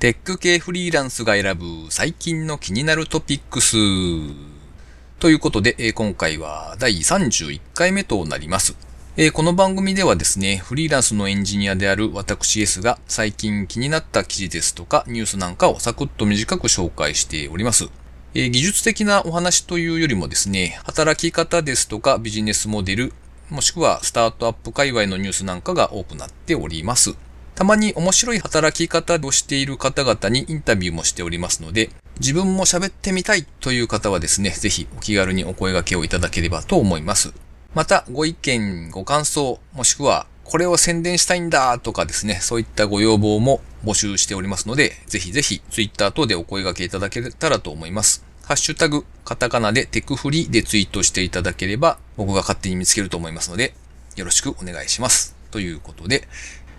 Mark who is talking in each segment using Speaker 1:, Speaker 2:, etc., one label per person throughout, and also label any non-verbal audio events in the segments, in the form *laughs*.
Speaker 1: テック系フリーランスが選ぶ最近の気になるトピックス。ということで、今回は第31回目となります。この番組ではですね、フリーランスのエンジニアである私 S が最近気になった記事ですとかニュースなんかをサクッと短く紹介しております。技術的なお話というよりもですね、働き方ですとかビジネスモデル、もしくはスタートアップ界隈のニュースなんかが多くなっております。たまに面白い働き方をしている方々にインタビューもしておりますので、自分も喋ってみたいという方はですね、ぜひお気軽にお声掛けをいただければと思います。また、ご意見、ご感想、もしくは、これを宣伝したいんだとかですね、そういったご要望も募集しておりますので、ぜひぜひ、ツイッター等でお声掛けいただけたらと思います。ハッシュタグ、カタカナでテクフリでツイートしていただければ、僕が勝手に見つけると思いますので、よろしくお願いします。ということで、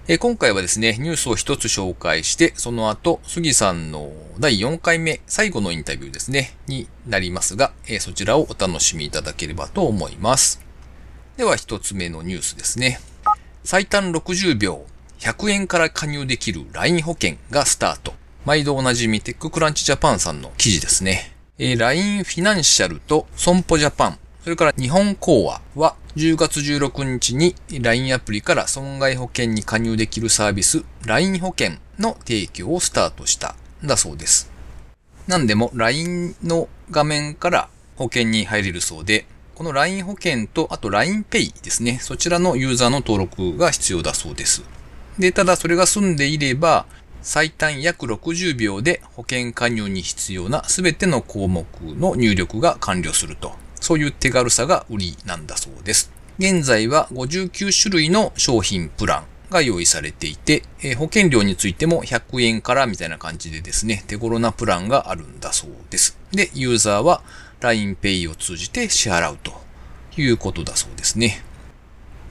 Speaker 1: え今回はですね、ニュースを一つ紹介して、その後、杉さんの第4回目、最後のインタビューですね、になりますが、えそちらをお楽しみいただければと思います。では一つ目のニュースですね。最短60秒、100円から加入できる LINE 保険がスタート。毎度おなじみ TechCrunch Japan さんの記事ですね。え LINE フィナンシャルと損保ジャパン、それから日本興亜は10月16日に LINE アプリから損害保険に加入できるサービス LINE 保険の提供をスタートしたんだそうです。なんでも LINE の画面から保険に入れるそうで、この LINE 保険とあと LINEPay ですね。そちらのユーザーの登録が必要だそうです。で、ただそれが済んでいれば、最短約60秒で保険加入に必要なすべての項目の入力が完了すると。そういう手軽さが売りなんだそうです。現在は59種類の商品プランが用意されていて、え保険料についても100円からみたいな感じでですね、手頃なプランがあるんだそうです。で、ユーザーは LINEPay を通じて支払うということだそうですね。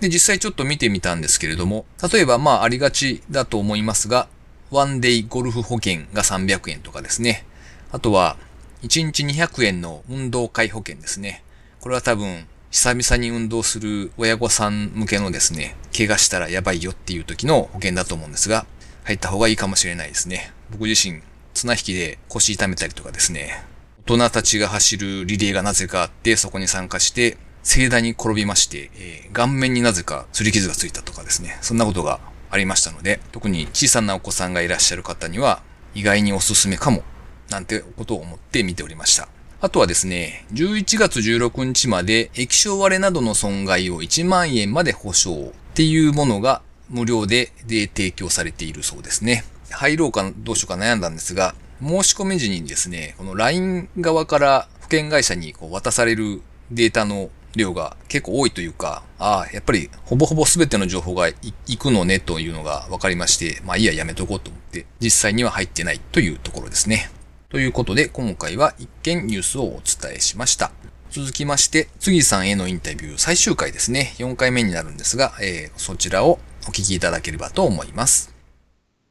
Speaker 1: で、実際ちょっと見てみたんですけれども、例えばまあありがちだと思いますが、ワンデイゴルフ保険が300円とかですね。あとは、1日200円の運動会保険ですね。これは多分、久々に運動する親御さん向けのですね、怪我したらやばいよっていう時の保険だと思うんですが、入った方がいいかもしれないですね。僕自身、綱引きで腰痛めたりとかですね、大人たちが走るリレーがなぜかあって、そこに参加して、盛大に転びまして、えー、顔面になぜか擦り傷がついたとかですね、そんなことがありましたので、特に小さなお子さんがいらっしゃる方には、意外におすすめかもなんてことを思って見ておりました。あとはですね、11月16日まで液晶割れなどの損害を1万円まで保証っていうものが無料でで提供されているそうですね。入ろうかどうしようか悩んだんですが、申し込み時にですね、この LINE 側から保険会社にこう渡されるデータの量が結構多いというか、ああ、やっぱりほぼほぼ全ての情報がいくのねというのが分かりまして、まあいいややめとこうと思って、実際には入ってないというところですね。ということで、今回は一件ニュースをお伝えしました。続きまして、杉さんへのインタビュー最終回ですね。4回目になるんですが、えー、そちらをお聞きいただければと思います。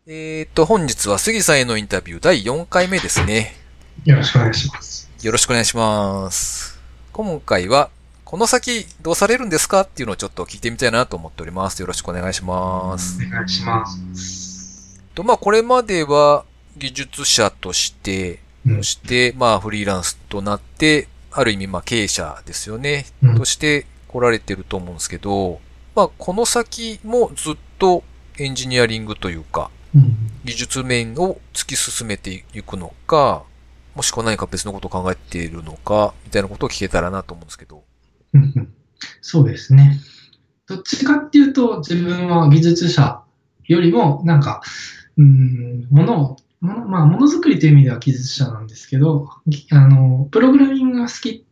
Speaker 1: えー、っと、本日は杉さんへのインタビュー第4回目ですね。
Speaker 2: よろしくお願いします。
Speaker 1: よろしくお願いします。今回は、この先どうされるんですかっていうのをちょっと聞いてみたいなと思っております。よろしくお願いします。
Speaker 2: お願いします。
Speaker 1: と、まあ、これまでは、技術者として、そして、まあ、フリーランスとなって、ある意味、まあ、経営者ですよね、うん、として来られてると思うんですけど、まあ、この先もずっとエンジニアリングというか、技術面を突き進めていくのか、もしくは何か別のことを考えているのか、みたいなことを聞けたらなと思うんですけど。
Speaker 2: そうですね。どっちかっていうと、自分は技術者よりも、なんか、うん、ものをも、まあ、ものづくりという意味では技術者なんですけど、あの、プログラミングが好き、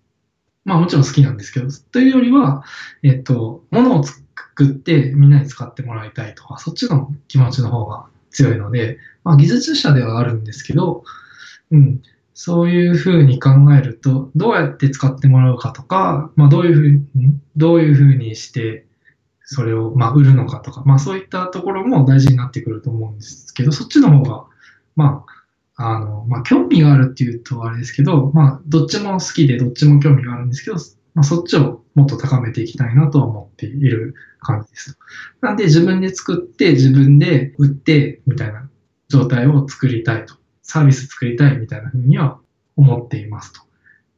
Speaker 2: まあもちろん好きなんですけど、というよりは、えっと、ものを作ってみんなに使ってもらいたいとか、そっちの気持ちの方が強いので、まあ技術者ではあるんですけど、うん、そういうふうに考えると、どうやって使ってもらうかとか、まあどういうふうに、どういうふうにして、それをまあ売るのかとか、まあそういったところも大事になってくると思うんですけど、そっちの方がまあ、あの、まあ、興味があるっていうとあれですけど、まあ、どっちも好きでどっちも興味があるんですけど、まあ、そっちをもっと高めていきたいなとは思っている感じです。なんで自分で作って自分で売ってみたいな状態を作りたいと。サービス作りたいみたいなふうには思っていますと。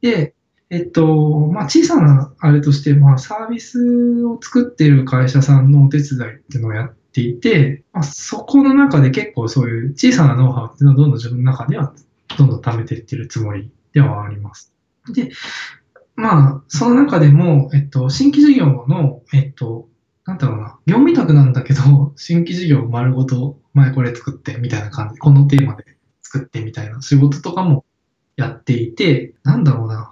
Speaker 2: で、えっと、まあ、小さなあれとして、まあ、サービスを作っている会社さんのお手伝いっていうのをやっていて、まあ、そこの中で結構そういう小さなノウハウっていうのはどんどん自分の中ではどんどん貯めていってるつもりではあります。で、まあ、その中でも、えっと、新規事業の、えっと、なんだろうな、業務委託なんだけど、*laughs* 新規事業丸ごと前これ作ってみたいな感じ、このテーマで作ってみたいな仕事とかもやっていて、なんだろうな、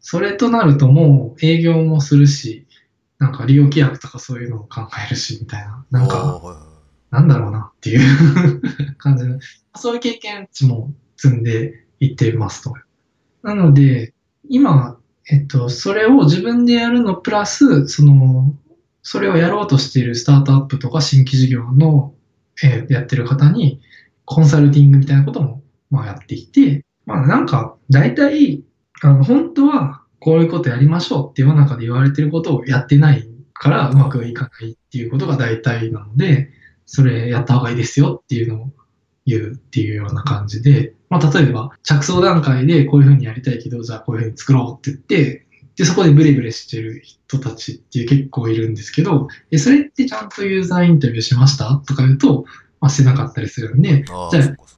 Speaker 2: それとなるともう営業もするし、なんか利用規約とかそういうのを考えるし、みたいな。なんか、なんだろうなっていう *laughs* 感じで、そういう経験値も積んでいってますと。なので、今、えっと、それを自分でやるのプラス、その、それをやろうとしているスタートアップとか新規事業の、えー、やってる方に、コンサルティングみたいなことも、まあやっていて、まあなんか、大体、あの、本当はこういうことやりましょうって世の中で言われてることをやってないからうまくいかないっていうことが大体なので、それやった方がいいですよっていうのを言うっていうような感じで、まあ、例えば着想段階でこういうふうにやりたいけど、じゃあこういうふうに作ろうって言って、で、そこでブレブレしてる人たちっていう結構いるんですけど、え、それってちゃんとユーザーインタビューしましたとか言うと、まあ、してなかったりするんで、じゃあ、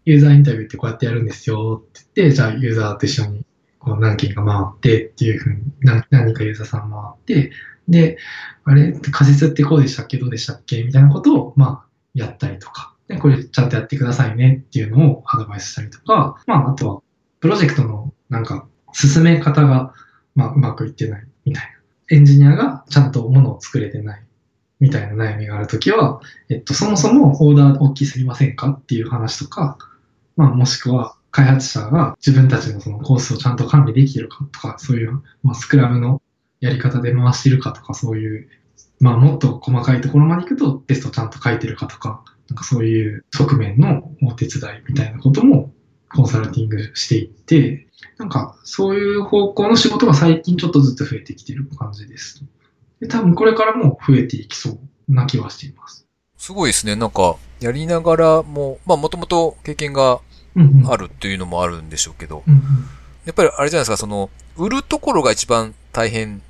Speaker 2: ユーザーインタビューってこうやってやるんですよって言って、じゃあユーザーと一緒にこう何件か回ってっていうふうに何、何かユーザーさん回って、で、あれ、仮説ってこうでしたっけ？どうでしたっけ？みたいなことを、まあ、やったりとか、で、これちゃんとやってくださいねっていうのをアドバイスしたりとか、まあ、あとは、プロジェクトのなんか、進め方が、まあ、うまくいってないみたいな。エンジニアがちゃんとものを作れてないみたいな悩みがあるときは、えっと、そもそもオーダー大きすぎませんか？っていう話とか、まあ、もしくは、開発者が自分たちのそのコースをちゃんと管理できてるかとか、そういう、まあ、スクラムのやり方で回してるかとか、そういう、まあ、もっと細かいところまで行くとテストちゃんと書いてるかとか、なんかそういう側面のお手伝いみたいなこともコンサルティングしていって、なんかそういう方向の仕事が最近ちょっとずつ増えてきてる感じです。で多分これからも増えていきそうな気はしています。
Speaker 1: すごいですね。なんか、やりながらも、まあもともと経験があるっていうのもあるんでしょうけど、やっぱりあれじゃないですか、その、売るところが一番大変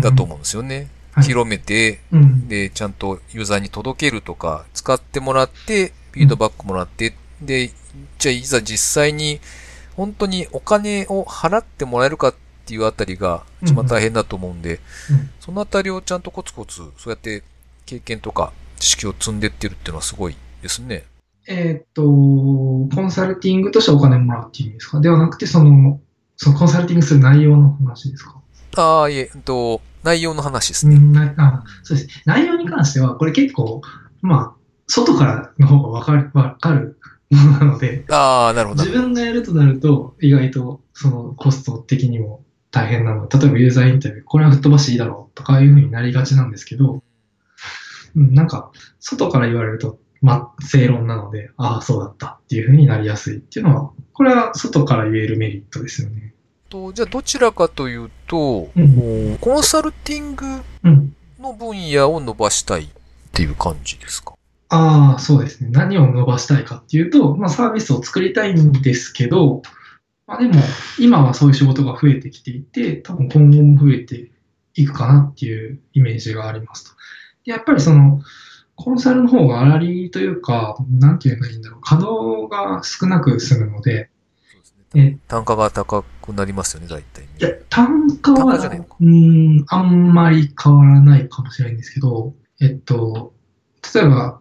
Speaker 1: だと思うんですよね。広めて、
Speaker 2: はい、
Speaker 1: で、ちゃんとユーザーに届けるとか、使ってもらって、フィードバックもらって、うん、で、じゃあいざ実際に、本当にお金を払ってもらえるかっていうあたりが一番大変だと思うんで、
Speaker 2: うん、
Speaker 1: そのあたりをちゃんとコツコツ、そうやって経験とか知識を積んでってるっていうのはすごいですね。
Speaker 2: えっ、と、コンサルティングとしてお金もらうっていう意味ですか？ではなくて、その、そのコンサルティングする内容の話ですか？
Speaker 1: ああ、いえ、えっと、内容の話ですね。
Speaker 2: あそうです。内容に関しては、これ結構、まあ、外からの方がわかる、わかるものなので、
Speaker 1: ああ、なるほど。
Speaker 2: 自分がやるとなると、意外と、そのコスト的にも大変なので、例えばユーザーインタビュー、これは吹っ飛ばしていいだろうとかいうふうになりがちなんですけど、うん、なんか、外から言われると、ま、正論なので、ああ、そうだったっていうふうになりやすいっていうのは、これは外から言えるメリットですよね。
Speaker 1: とじゃあどちらかというと、
Speaker 2: うん、
Speaker 1: コンサルティングの分野を伸ばしたいっていう感じですか、
Speaker 2: ああ、そうですね。何を伸ばしたいかっていうと、まあ、サービスを作りたいんですけど、まあ、でも、今はそういう仕事が増えてきていて、多分今後も増えていくかなっていうイメージがありますと。やっぱりその、コンサルの方が粗利というか、なんて言えばいいんだろう、稼働が少なく済むので、
Speaker 1: ね、単価が高くなりますよね、大体。い
Speaker 2: や、単価は、価うん、あんまり変わらないかもしれないんですけど、えっと、例えば、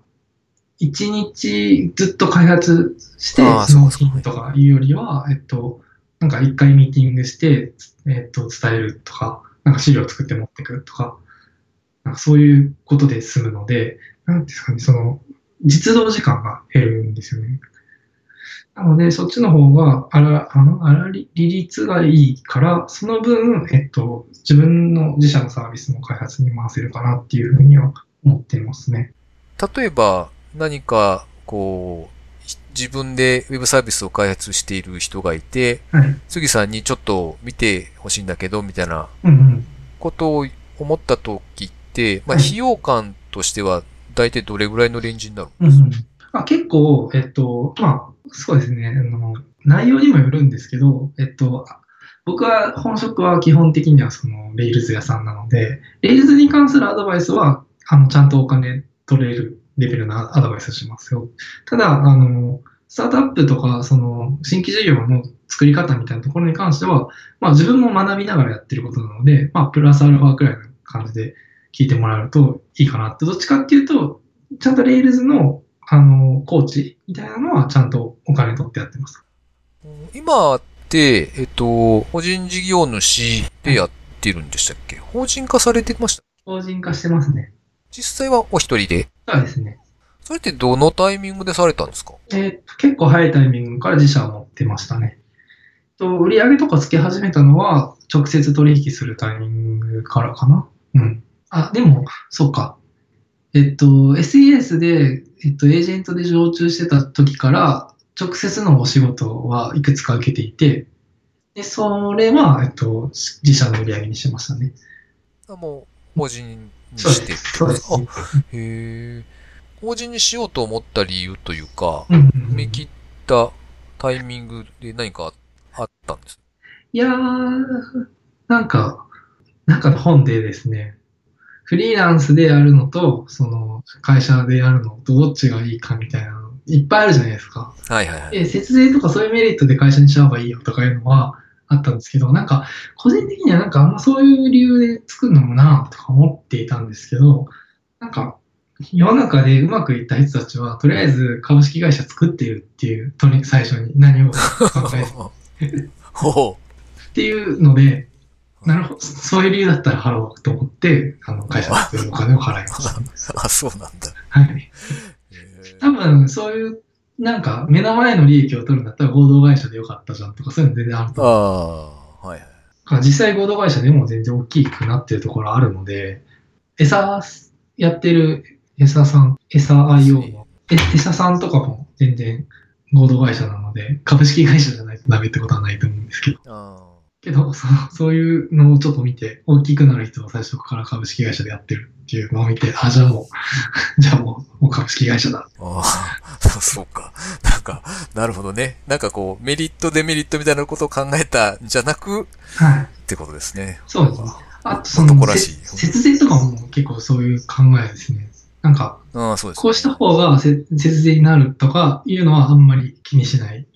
Speaker 2: 一日ずっと開発して、納品とかいうよりは、えっと、なんか一回ミーティングして、えっと、伝えるとか、なんか資料作って持ってくるとか、なんかそういうことで済むので、なんですかね、その、実動時間が減るんですよね。なので、そっちの方が、あら、あの、あらり、利率がいいから、その分、えっと、自分の自社のサービスの開発に回せるかなっていうふうには思っていますね。
Speaker 1: 例えば、何か、こう、自分でウェブサービスを開発している人がいて、
Speaker 2: はい、
Speaker 1: 杉さんにちょっと見てほしいんだけど、みたいなことを思った時って、
Speaker 2: ま
Speaker 1: あ、費用感としては大体どれぐらいのレンジになる
Speaker 2: んですか、うん、まあ、結構、えっと、まあ、そうですね、あの、内容にもよるんですけど、えっと、僕は本職は基本的にはその、レイルズ屋さんなので、レイルズに関するアドバイスは、あの、ちゃんとお金取れるレベルのアドバイスしますよ。ただ、あの、スタートアップとか、その、新規事業の作り方みたいなところに関しては、まあ自分も学びながらやってることなので、まあプラスアルファくらいの感じで聞いてもらえるといいかなって。どっちかっていうと、ちゃんとレイルズの、あの、コーチみたいなのはちゃんとお金取ってやってます。
Speaker 1: 今って、えっと、法人事業主でやってるんでしたっけ、法人化されてました
Speaker 2: 法人化してますね。
Speaker 1: 実際はお一人で？
Speaker 2: そうですね。
Speaker 1: それってどのタイミングでされたんですか？
Speaker 2: えー、結構早いタイミングから自社を持ってましたね。と、売上とかつけ始めたのは、直接取引するタイミングからかな。うん。あ、でも、そうか。えっと、SES で、えっと、エージェントで常駐してた時から、直接のお仕事はいくつか受けていて、で、それは、えっと、自社の売り上げにしましたね。
Speaker 1: あ、もう、法人にして。
Speaker 2: そうです。そうです。
Speaker 1: へえ。法人にしようと思った理由というか、
Speaker 2: うんうんうん、
Speaker 1: 見切ったタイミングで何かあったんです
Speaker 2: いやー、なんか、なんかの本でですね、フリーランスでやるのと、その、会社でやるのとどっちがいいかみたいなの、いっぱいあるじゃないですか。
Speaker 1: はいはいはい。
Speaker 2: で、節税とかそういうメリットで会社にした方がいいよとかいうのはあったんですけど、なんか、個人的にはなんかあんまそういう理由で作るのもなとか思っていたんですけど、なんか、世の中でうまくいった人たちは、とりあえず株式会社作っているっていう、とに最初に何を考えて。*laughs*
Speaker 1: ほ
Speaker 2: う。*laughs* っていうので、なるほど、そういう理由だったら払おうと思って、あの、会社作るお金を払いまし
Speaker 1: た。*laughs* あ、そうなんだ。
Speaker 2: はい。多分、そういう、なんか、目の前の利益を取るんだったら合同会社でよかったじゃんとか、そういうの全然あると
Speaker 1: 思う。ああ、はい
Speaker 2: はい。実際合同会社でも全然大きくなってるところあるので、餌やってる餌さん、餌 IO の、餌さんとかも全然合同会社なので、株式会社じゃないとダメってことはないと思うんですけど。けど *laughs* そ、そういうのをちょっと見て、大きくなる人は最初から株式会社でやってるっていうのを見て、あ、じゃあもう、*laughs* じゃあもう、もう株式会社だ。
Speaker 1: ああ、*laughs* そうか。なんか、なるほどね。なんかこう、メリット、デメリットみたいなことを考えたんじゃなく、
Speaker 2: はい。
Speaker 1: ってことですね。
Speaker 2: そうですね。あと、その、節税とかも結構そういう考えですね。なんか、
Speaker 1: あそうです、
Speaker 2: ね、こうした方が節税になるとかいうのはあんまり気にしない。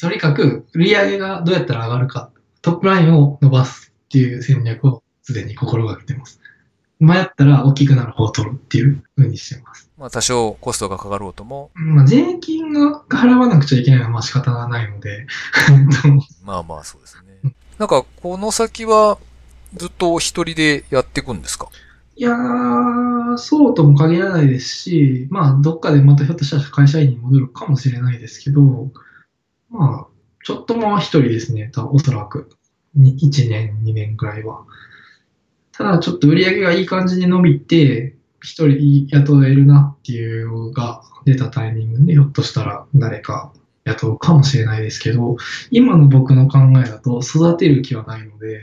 Speaker 2: とにかく、売り上げがどうやったら上がるか、トップラインを伸ばすっていう戦略をすでに心がけてます。迷ったら大きくなる方を取るっていう風にしてます。
Speaker 1: まあ多少コストがかかろうとも。
Speaker 2: まあ税金が払わなくちゃいけないのはまあ仕方がないので。*laughs*
Speaker 1: まあまあそうですね。なんかこの先はずっと一人でやっていくんですか？
Speaker 2: いやー、そうとも限らないですし、まあ、どっかでまたひょっとしたら会社員に戻るかもしれないですけど、まあ、ちょっともう一人ですね、おそらく。1年、2年くらいは。ただ、ちょっと売り上げがいい感じに伸びて、一人雇えるなっていうのが出たタイミングで、ひょっとしたら誰か雇うかもしれないですけど、今の僕の考えだと育てる気はないので、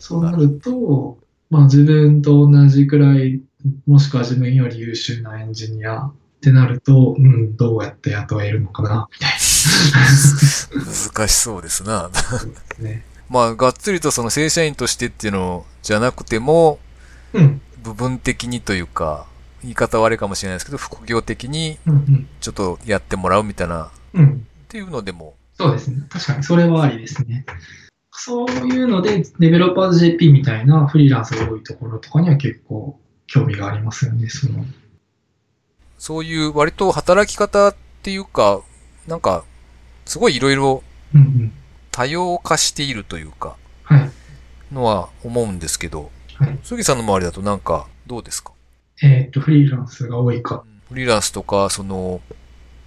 Speaker 2: そうなると、まあ自分と同じくらい、もしくは自分より優秀なエンジニアってなると、うん、どうやって雇えるのかな、みたい
Speaker 1: な。難しそうですな。ね、まあ、がっつりとその正社員としてっていうのじゃなくても、
Speaker 2: うん、
Speaker 1: 部分的にというか、言い方悪いかもしれないですけど、副業的にちょっとやってもらうみたいな、
Speaker 2: うん、っ
Speaker 1: ていうのでも。
Speaker 2: そうですね。確かにそれはありですね。そういうので、デベロッパーズ JP みたいなフリーランスが多いところとかには結構興味がありますよね、その。
Speaker 1: そういう割と働き方っていうか、なんか、すごいいろいろ多様化しているというか、
Speaker 2: はい。
Speaker 1: のは思うんですけど、
Speaker 2: はい。
Speaker 1: 杉さんの周りだとなんかどうですか？
Speaker 2: えっと、フリーランスが多いか。
Speaker 1: フリーランスとか、その、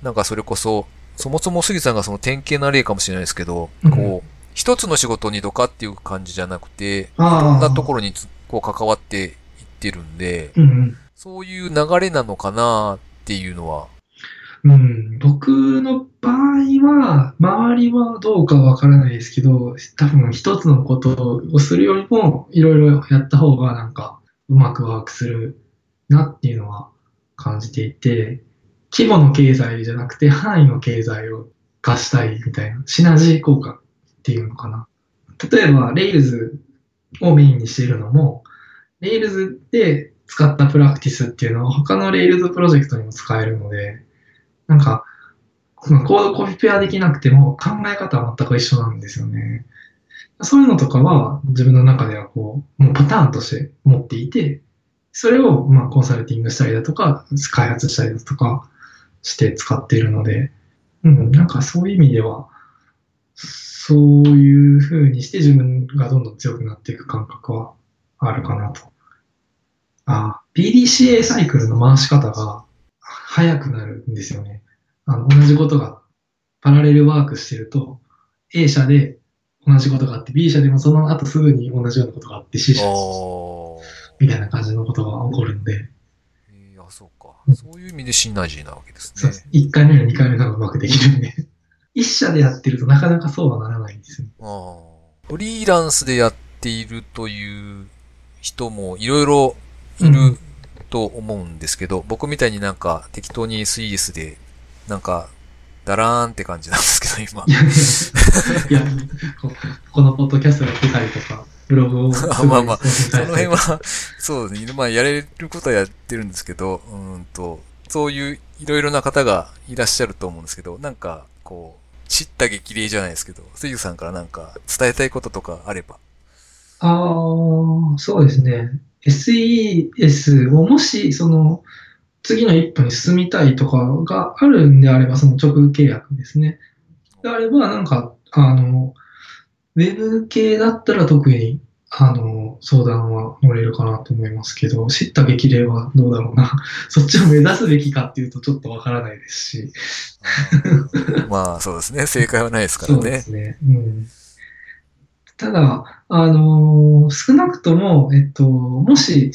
Speaker 1: なんかそれこそ、そもそも杉さんがその典型な例かもしれないですけど、うん、こう、一つの仕事にどかっていう感じじゃなくて、いろんなところにこう関わっていってるんで、
Speaker 2: うん、
Speaker 1: そういう流れなのかなっていうのは。
Speaker 2: うん、僕の場合は、周りはどうかわからないですけど、多分一つのことをするよりも、いろいろやった方がなんか、うまくワークするなっていうのは感じていて、規模の経済じゃなくて範囲の経済を貸したいみたいな、シナジー効果っていうのかな。例えば、Rails をメインにしているのも、Rails で使ったプラクティスっていうのは他の Rails プロジェクトにも使えるので、なんか、コードコピペはできなくても考え方は全く一緒なんですよね。そういうのとかは自分の中ではこう、もうパターンとして持っていて、それをまあコンサルティングしたりだとか、開発したりだとかして使っているので、うん、なんかそういう意味では、そういうふうにして自分がどんどん強くなっていく感覚はあるかなと。あ、PDCA サイクルの回し方が早くなるんですよね。あの、同じことがパラレルワークしてると、A 社で同じことがあって、B 社でもその後すぐに同じようなことがあって、C 社みたいな感じのことが起こるんで。
Speaker 1: えー、あ、そうか。そういう意味でシナジーなわけですね。
Speaker 2: そうです。1回目や2回目がうまくできるんで。*laughs* 1社でやってるとなかなかそうはならないんですよ、ね。
Speaker 1: あフリーランスでやっているという人もいろいろいると思うんですけど、うん、僕みたいになんか適当に SES でなんかだらーんって感じなんですけど、今。
Speaker 2: いや、*laughs* このポッドキャストやってたりとか、ブログを。*laughs*
Speaker 1: まあまあ、その辺は、そうですね。まあ、やれることはやってるんですけど、うんと、そういういろいろな方がいらっしゃると思うんですけど、なんか、こう、知った激励じゃないですけど、杉さんからなんか伝えたいこととかあれば。
Speaker 2: ああ、そうですね。SES をもし、その、次の一歩に進みたいとかがあるんであれば、その直契約ですね。であれば、なんか、あの、ウェブ系だったら特に、あの、相談は乗れるかなと思いますけど、知った激励はどうだろうな。*laughs* そっちを目指すべきかっていうとちょっとわからないですし。
Speaker 1: まあ、そうですね。正解はないですからね。
Speaker 2: そうですね。うん。ただ、あの少なくとも、えっと、もし、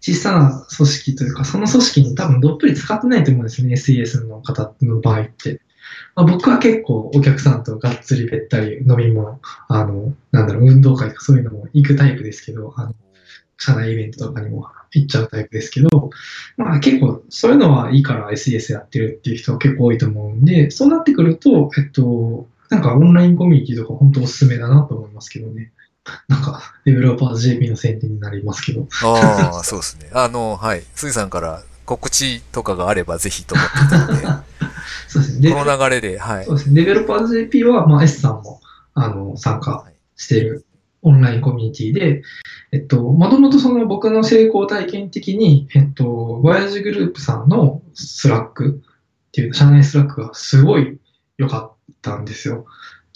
Speaker 2: 小さな組織というか、その組織に多分どっぷり使ってないと思うんですよね、SES の方の場合って。まあ、僕は結構お客さんとがっつりべったり飲み物、あの、なんだろう、運動会とかそういうのも行くタイプですけど、あの、社内イベントとかにも行っちゃうタイプですけど、まあ結構そういうのはいいから SES やってるっていう人は結構多いと思うんで、そうなってくると、えっと、なんかオンラインコミュニティとか本当おすすめだなと思いますけどね。*laughs* なんか、デベロッパーズ JP の宣伝になりますけど。
Speaker 1: ああ、そうですね。あの、はい。杉さんから告知とかがあればぜひと思ってたので。*laughs* そうですね。この流れで、はい。
Speaker 2: そうですね。 Developers JP は、まあ、S さんも、あの、参加しているオンラインコミュニティで、えっと、もともとその僕の成功体験的に、えっと、 VOYAGE GROUP さんの Slack っていう、社内 Slack がすごい良かったんですよ。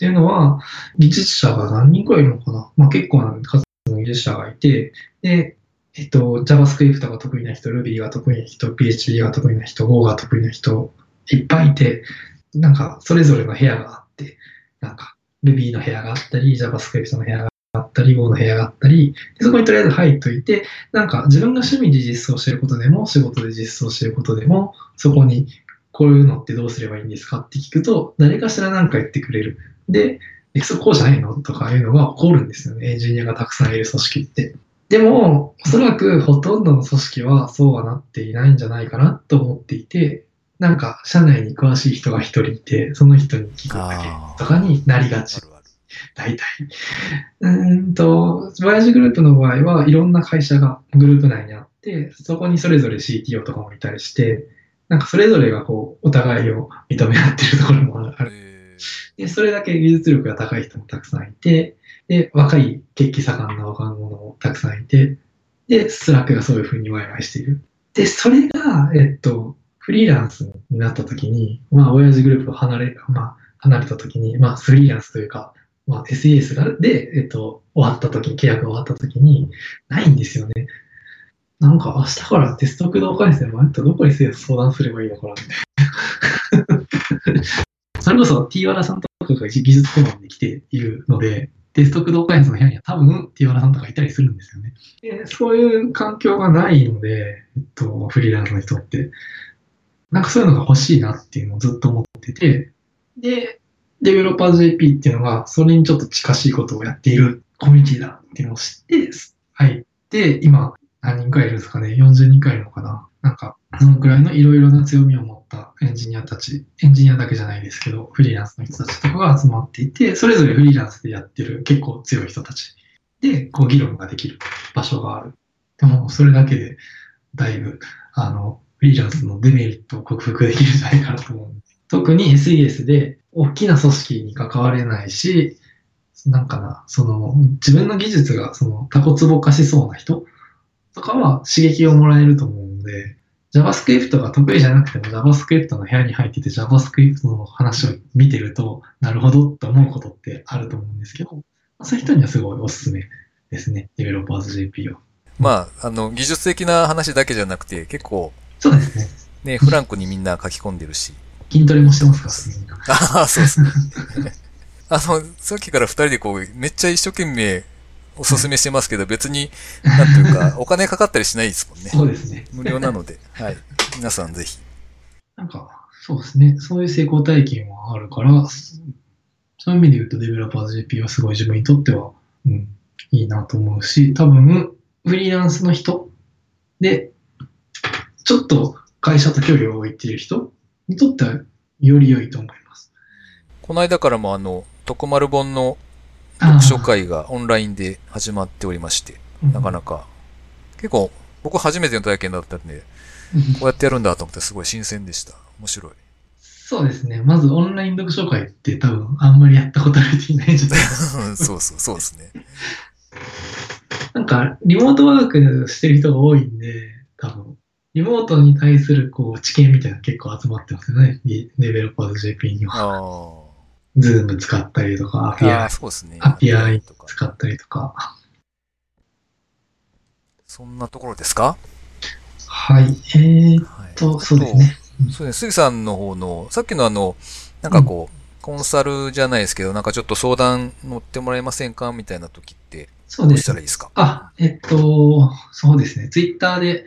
Speaker 2: っていうのは、技術者が何人くらいいるのかな？まあ結構な数の技術者がいて、で、えっと、JavaScript が得意な人、Ruby が得意な人、PHP が得意な人、Go が得意な人、いっぱいいて、なんか、それぞれの部屋があって、なんか、Ruby の部屋があったり、JavaScript の部屋があったり、Go の部屋があったり、でそこにとりあえず入っといて、なんか自分が趣味で実装してることでも、仕事で実装してることでも、そこにこういうのってどうすればいいんですかって聞くと、誰かしら何か言ってくれる。で、え、そこうじゃないの？とかいうのが起こるんですよね。エンジニアがたくさんいる組織って。でも、おそらくほとんどの組織はそうはなっていないんじゃないかなと思っていて、なんか、社内に詳しい人が一人いて、その人に聞くだけとかになりがち。大体。うんと、バヤジグループの場合はいろんな会社がグループ内にあって、そこにそれぞれ CTO とかもいたりして、なんかそれぞれがこう、お互いを認め合ってるところもある。で、それだけ技術力が高い人もたくさんいて、で、若い、血気盛んな若者もたくさんいて、で、 Slack がそういうふうにワイワイしている。で、それが、えっと、フリーランスになった時に、まあ、 VOYAGE GROUP を離れ、まあ、離れた時に、まあ、フリーランスというか、まあ、SES がで、えっと、終わった時、契約が終わった時に、ないんですよね。なんか、明日からテスト駆動開発迷ったらどこに相談すればいいのかなって。それこそ T ワラさんとかが技術顧問で来ているので、テスト駆動開発の部屋には多分 T ワラさんとかいたりするんですよね。でそういう環境がないので、えっと、フリーランスの人って、なんかそういうのが欲しいなっていうのをずっと思ってて、で、デベロッパー JP っていうのが、それにちょっと近しいことをやっているコミュニティだっていうのを知って、入って、今、何人くらいいるんですかね ?40 人くらいいるのかな？なんか、そのくらいのいろいろな強みを持ったエンジニアたち、エンジニアだけじゃないですけど、フリーランスの人たちとかが集まっていて、それぞれフリーランスでやってる結構強い人たちで、こう議論ができる場所がある。でも、それだけで、だいぶ、あの、フリーランスのデメリットを克服できるんじゃないかなと思う。特に SES で大きな組織に関われないし、なんかな、その、自分の技術がそのタコツボ化しそうな人とかは刺激をもらえると思うので、JavaScript が得意じゃなくても JavaScript の部屋に入ってて JavaScript の話を見てると、なるほどって思うことってあると思うんですけど、そういう人にはすごいおすすめですね。デベロッパーズ JP は。
Speaker 1: まあ、あの、技術的な話だけじゃなくて、結構、
Speaker 2: そうですね。
Speaker 1: ね、フランクにみんな書き込んでるし。
Speaker 2: 筋トレもしてますから、みんな。
Speaker 1: ああ、そうですね。*laughs* あの、さっきから二人でこう、めっちゃ一生懸命おすすめしてますけど、別に、なんていうか、*laughs* お金かかったりしないですもんね。
Speaker 2: そうですね。
Speaker 1: 無料なので、はい。皆さんぜひ。
Speaker 2: なんか、そうですね。そういう成功体験はあるから、そういう意味で言うと、デベロッパーズ GP はすごい自分にとっては、うん、いいなと思うし、多分、フリーランスの人で、ちょっと会社と距離を置いている人にとっては、より良いと思います。
Speaker 1: この間からもあの、徳丸本の読書会がオンラインで始まっておりまして、なかなか、結構、僕初めての体験だったんで、こうやってやるんだと思ってすごい新鮮でした。面白い。
Speaker 2: そうですね。まずオンライン読書会って多分あんまりやったことある人いないんじゃないかな。*laughs*
Speaker 1: そうそう、そうですね。
Speaker 2: なんか、リモートワークしてる人が多いんで、多分、リモートに対するこう知見みたいなの結構集まってますよね。 Developers JP には。 Zoom 使ったりとか、
Speaker 1: appear そうですね。
Speaker 2: appear.in
Speaker 1: とか。
Speaker 2: 使ったりとか。
Speaker 1: そんなところですか？
Speaker 2: はい。えーっ
Speaker 1: はい。
Speaker 2: と、そうですね。
Speaker 1: そうですね。杉さんの方の、さっきのあの、なんかこう、コンサルじゃないですけど、なんかちょっと相談乗ってもらえませんか？みたいな時って、
Speaker 2: そうです
Speaker 1: どうしたらいいですか？
Speaker 2: あ、えっと、そうですね。ツイッターで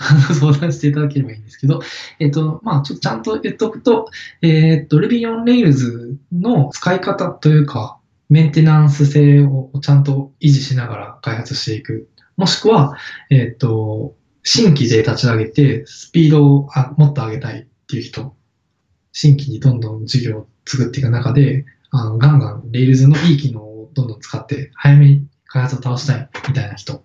Speaker 2: *laughs* 相談していただければいいんですけど、えっと、まあ、ちょっとちゃんと言っとくと、えっと、Ruby on Rails の使い方というか、メンテナンス性をちゃんと維持しながら開発していく。もしくは、えっと、新規で立ち上げて、スピードをもっと上げたいっていう人、新規にどんどん事業を作っていく中で、あのガンガン Rails のいい機能をどんどん使って、早めに開発を倒したいみたいな人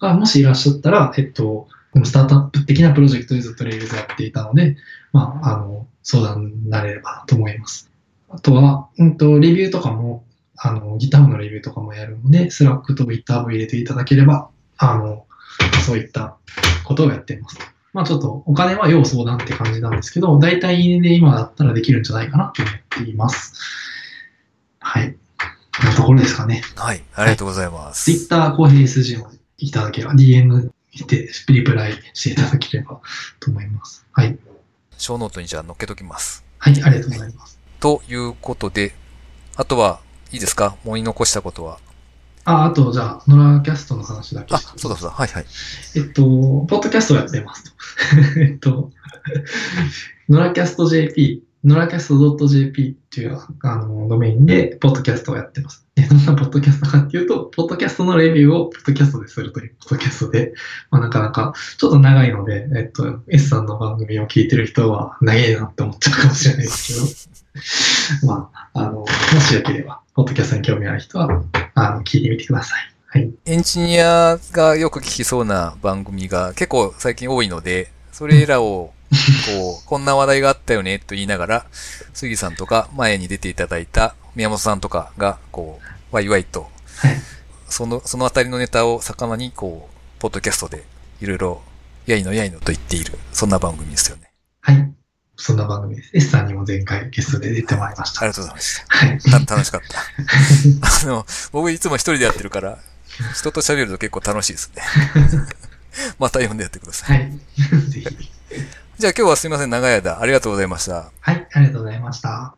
Speaker 2: がもしいらっしゃったら、えっと、でもスタートアップ的なプロジェクトでずっと Rails やっていたので、まあ、あの、相談になれればなと思います。あとは、うんと、レビューとかも、あの、GitHub のレビューとかもやるので、Slack と GitHub 入れていただければ、あの、そういったことをやっています。まあちょっとお金は要相談って感じなんですけど、大体いいねで今だったらできるんじゃないかなと思っています。はい。こんなところですかね。
Speaker 1: はい。ありがとうございます。
Speaker 2: Twitter 公平 SG をいただければ、DM でリプライしていただければと思います。はい。
Speaker 1: ショーノートにじゃあ載っけときます。
Speaker 2: はい、ありがとうございます。
Speaker 1: ということで、あとは、いいですか？もう言い残したことは？
Speaker 2: あ、あと、じゃあ、ノラキャストの話だけ
Speaker 1: あそうだそうだ。はいはい。
Speaker 2: えっと、ポッドキャストをやってますと。*laughs* えっと、ノラキャスト JP、ノラキャスト .jp っていうあのドメインで、ポッドキャストをやってます。*laughs* で、どんなポッドキャストかっていうと、ポッドキャストのレビューをポッドキャストでするというポッドキャストで、まあ、なかなかちょっと長いので、えっと、S さんの番組を聞いてる人は長いなって思っちゃうかもしれないですけど、*laughs* まあ、あの、もしよければ、ポッドキャストに興味ある人は、あの、聞いてみてください。はい。
Speaker 1: エンジニアがよく聞きそうな番組が結構最近多いので、それらを、*laughs* こう、こんな話題があったよね、と言いながら、杉さんとか前に出ていただいた宮本さんとかが、こう、ワイワイと、
Speaker 2: はい。
Speaker 1: その、そのあたりのネタを魚に、こう、ポッドキャストで、いろいろ、やいのやいのと言っている、そんな番組ですよね。
Speaker 2: はい。そんな番組です。S さんにも前回ゲストで出てもらいました。
Speaker 1: ありがとうございました。
Speaker 2: はい。
Speaker 1: た楽しかった。あの、僕いつも一人でやってるから、人と喋ると結構楽しいですね。*laughs* また呼んでやってください。
Speaker 2: はい。ぜひ。
Speaker 1: じゃあ今日はすいません、長い間ありがとうございました。
Speaker 2: はい。ありがとうございました。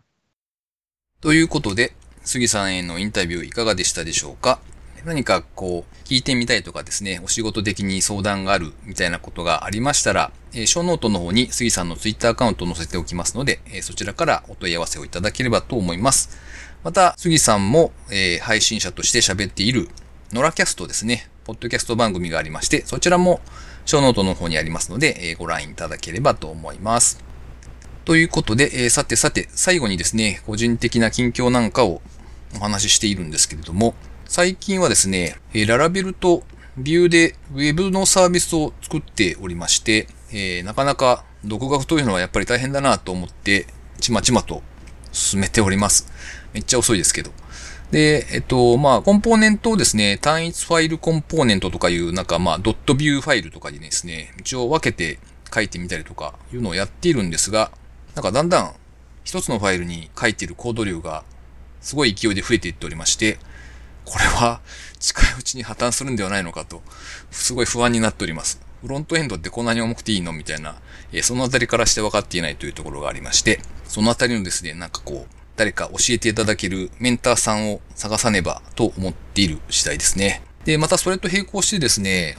Speaker 1: ということで、杉さんへのインタビューいかがでしたでしょうか？何かこう、聞いてみたいとかですね、お仕事的に相談があるみたいなことがありましたら、えー、ショーノートの方に杉さんのツイッターアカウントを載せておきますので、えーそちらからお問い合わせをいただければと思います。また、杉さんも、えー配信者として喋っている、ノラキャストですね、ポッドキャスト番組がありまして、そちらも、ショーノートの方にありますので、えご覧いただければと思います。ということで、えさてさて、最後にですね、個人的な近況なんかをお話ししているんですけれども、最近はですね、え Laravel と Vue で Web のサービスを作っておりまして、えー、なかなか独学というのはやっぱり大変だなと思って、ちまちまと進めております。めっちゃ遅いですけど。で、えっと、まあ、コンポーネントをですね、単一ファイルコンポーネントとかいう、なんかまあ、ドットビューファイルとかにですね、一応分けて書いてみたりとかいうのをやっているんですが、なんかだんだん一つのファイルに書いているコード量がすごい勢いで増えていっておりまして、これは近いうちに破綻するんではないのかと、すごい不安になっております。フロントエンドってこんなに重くていいのみたいな、え、そのあたりからして分かっていないというところがありまして、そのあたりのですね、なんかこう、誰か教えていただけるメンターさんを探さねばと思っている次第ですね。で、またそれと並行してですね、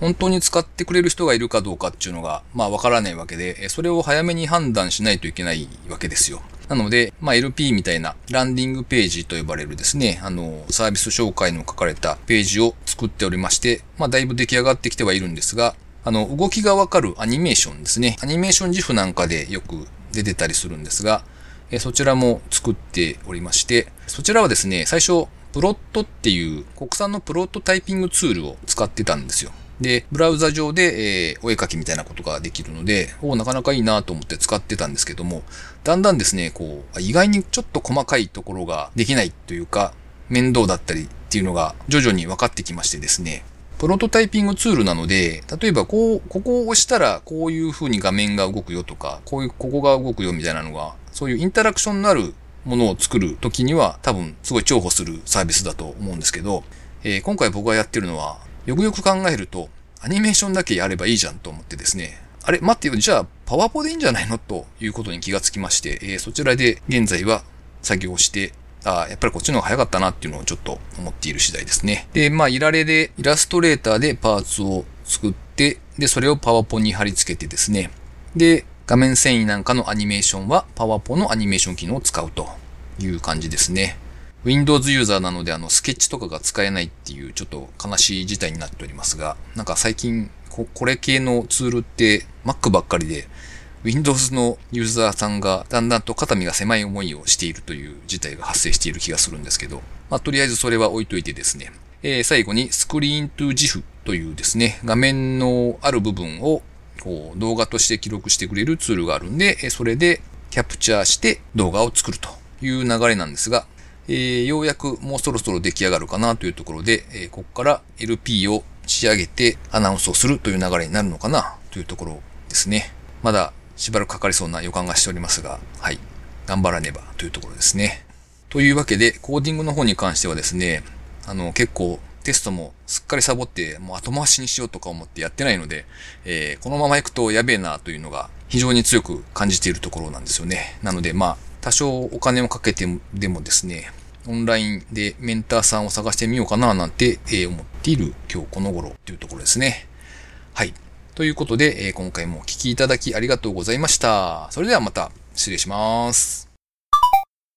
Speaker 1: 本当に使ってくれる人がいるかどうかっていうのが、まあわからないわけで、それを早めに判断しないといけないわけですよ。なので、まあ LP みたいなランディングページと呼ばれるですね、あの、サービス紹介の書かれたページを作っておりまして、まあだいぶ出来上がってきてはいるんですが、あの、動きがわかるアニメーションですね。アニメーション自負なんかでよく出てたりするんですが、えそちらも作っておりまして、そちらはですね、最初、プロットっていう国産のプロトタイピングツールを使ってたんですよ。で、ブラウザ上で、えー、お絵かきみたいなことができるので、おなかなかいいなと思って使ってたんですけども、だんだんですね、こう、意外にちょっと細かいところができないというか、面倒だったりっていうのが徐々に分かってきましてですね、プロトタイピングツールなので、例えばこう、ここを押したらこういう風に画面が動くよとか、こういう、ここが動くよみたいなのが、そういうインタラクションのあるものを作るときには多分すごい重宝するサービスだと思うんですけど、えー、今回僕がやってるのは、よくよく考えると、アニメーションだけやればいいじゃんと思ってですね、あれ待ってよ、じゃあパワポでいいんじゃないの？ということに気がつきまして、えー、そちらで現在は作業してあやっぱりこっちの方が早かったなっていうのをちょっと思っている次第ですね。で、まあ、いられで、イラストレーターでパーツを作って、で、それをパワポに貼り付けてですね。で、画面遷移なんかのアニメーションはパワポのアニメーション機能を使うという感じですね。Windows ユーザーなのであのスケッチとかが使えないっていうちょっと悲しい事態になっておりますが、なんか最近ここれ系のツールって Mac ばっかりで Windows のユーザーさんがだんだんと肩身が狭い思いをしているという事態が発生している気がするんですけど、まあ、とりあえずそれは置いといてですね、えー、最後にスクリーントゥ GIF というですね、画面のある部分をこう動画として記録してくれるツールがあるんで、それでキャプチャーして動画を作るという流れなんですが、えー、ようやくもうそろそろ出来上がるかなというところで、えー、ここから LP を仕上げてアナウンスをするという流れになるのかなというところですね。まだしばらくかかりそうな予感がしておりますが、はい。頑張らねばというところですね。というわけで、コーディングの方に関してはですね、あの、結構テストもすっかりサボって、もう後回しにしようとか思ってやってないので、えー、このまま行くとやべえなというのが非常に強く感じているところなんですよね。なので、まあ、多少お金をかけてでもですね、オンラインでメンターさんを探してみようかななんて、え思っている今日この頃というところですね。はい。ということで、え今回もお聴きいただきありがとうございました。それではまた失礼します。